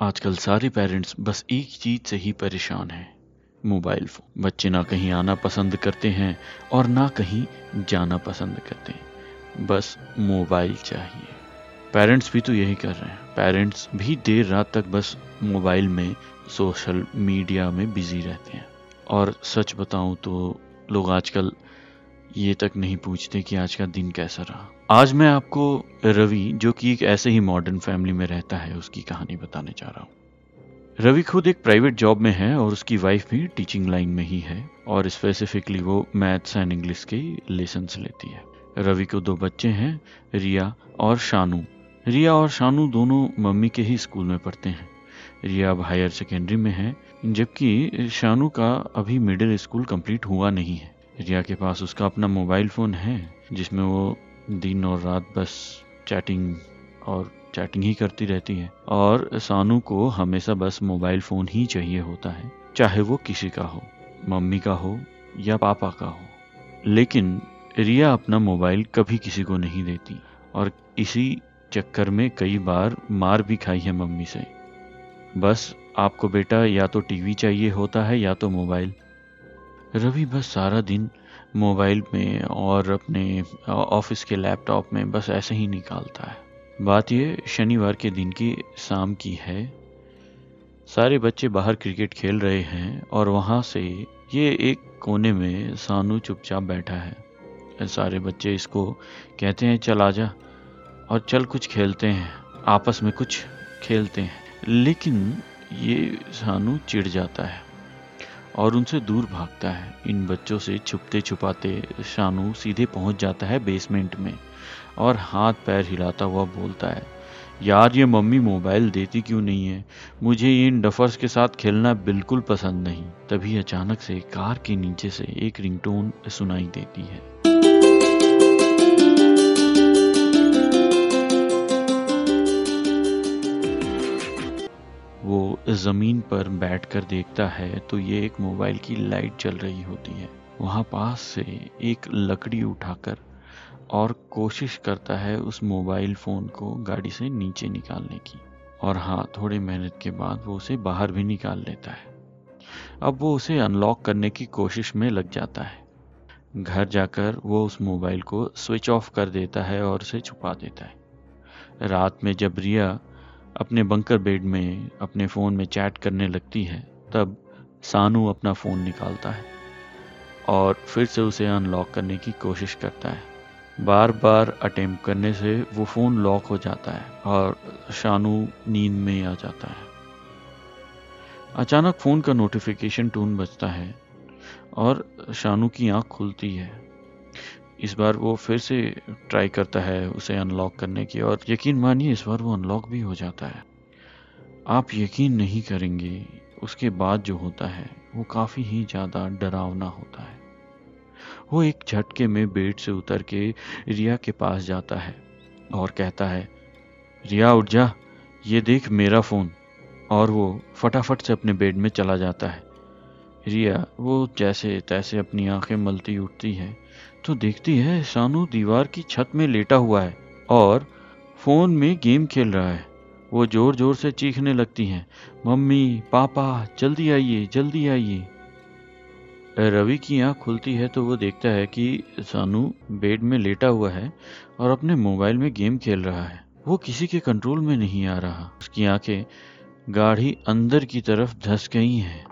आजकल सारे पेरेंट्स बस एक चीज़ से ही परेशान हैं। Mobile phone. बच्चे ना कहीं आना पसंद करते हैं और ना कहीं जाना पसंद करते हैं। बस मोबाइल चाहिए। पेरेंट्स भी तो यही कर रहे हैं। पेरेंट्स भी देर रात तक बस मोबाइल में, सोशल मीडिया में बिज़ी रहते हैं। और सच बताऊँ तो लोग आजकल ये तक नहीं पूछते कि आज का दिन कैसा रहा। आज मैं आपको रवि, जो कि एक ऐसे ही मॉडर्न फैमिली में रहता है, उसकी कहानी बताने जा रहा हूँ। रवि खुद एक प्राइवेट जॉब में है और उसकी वाइफ भी टीचिंग लाइन में ही है और स्पेसिफिकली वो मैथ्स एंड इंग्लिश के लेसन लेती है। रवि को दो बच्चे हैं, रिया और शानू। रिया और शानू दोनों मम्मी के ही स्कूल में पढ़ते हैं। रिया अब हायर सेकेंडरी में है, जबकि शानू का अभी मिडिल स्कूल कंप्लीट हुआ नहीं है। रिया के पास उसका अपना मोबाइल फ़ोन है, जिसमें वो दिन और रात बस चैटिंग और चैटिंग ही करती रहती है। और सानू को हमेशा बस मोबाइल फ़ोन ही चाहिए होता है, चाहे वो किसी का हो, मम्मी का हो या पापा का हो। लेकिन रिया अपना मोबाइल कभी किसी को नहीं देती, और इसी चक्कर में कई बार मार भी खाई है मम्मी से। बस आपको बेटा या तो टीवी चाहिए होता है या तो मोबाइल। रवि बस सारा दिन मोबाइल में और अपने ऑफ़िस के लैपटॉप में बस ऐसे ही निकालता है। बात ये, शनिवार के दिन की शाम की है। सारे बच्चे बाहर क्रिकेट खेल रहे हैं और वहाँ से ये एक कोने में सानू चुपचाप बैठा है। सारे बच्चे इसको कहते हैं, चल आजा और चल कुछ खेलते हैं। आपस में कुछ खेलते हैं। लेकिन ये सानू चिढ़ जाता है। और उनसे दूर भागता है। इन बच्चों से छुपते छुपाते शानू सीधे पहुँच जाता है बेसमेंट में और हाथ पैर हिलाता हुआ बोलता है, यार, ये मम्मी मोबाइल देती क्यों नहीं है? मुझे इन डफर्स के साथ खेलना बिल्कुल पसंद नहीं। तभी अचानक से कार के नीचे से एक रिंगटोन सुनाई देती है। ज़मीन पर बैठकर देखता है तो ये एक मोबाइल की लाइट चल रही होती है। वहाँ पास से एक लकड़ी उठाकर और कोशिश करता है उस मोबाइल फ़ोन को गाड़ी से नीचे निकालने की। और हाँ थोड़ी मेहनत के बाद वो उसे बाहर भी निकाल लेता है। अब वो उसे अनलॉक करने की कोशिश में लग जाता है। घर जाकर वो उस मोबाइल को स्विच ऑफ़ कर देता है और उसे छुपा देता है। रात में जब रिया अपने बंकर बेड में, अपने फ़ोन में चैट करने लगती है, तब सानू अपना फ़ोन निकालता है और फिर से उसे अनलॉक करने की कोशिश करता है। बार बार अटेम्प्ट करने से वो फ़ोन लॉक हो जाता है और शानू नींद में आ जाता है। अचानक फ़ोन का नोटिफिकेशन टून बजता है और शानू की आँख खुलती है। इस बार वो फिर से ट्राई करता है उसे अनलॉक करने की, और यकीन मानिए, इस बार वो अनलॉक भी हो जाता है। आप यकीन नहीं करेंगे, उसके बाद जो होता है, वो काफ़ी ही ज़्यादा डरावना होता है। वो एक झटके में बेड से उतर के रिया के पास जाता है और कहता है, रिया, उठ जा, ये देख मेरा फ़ोन। और वो फटाफट से अपने बेड में चला जाता है। रिया, वो जैसे तैसे अपनी आँखें मलती उठती है तो देखती है सानू दीवार की छत में लेटा हुआ है और फ़ोन में गेम खेल रहा है। वो ज़ोर ज़ोर से चीखने लगती हैं, मम्मी, पापा, जल्दी आइए जल्दी आइए। रवि की आँख खुलती है तो वो देखता है कि सानू बेड में लेटा हुआ है और अपने मोबाइल में गेम खेल रहा है। वो किसी के कंट्रोल में नहीं आ रहा। उसकी आँखें गाढ़ी अंदर की तरफ़ धस गई हैं।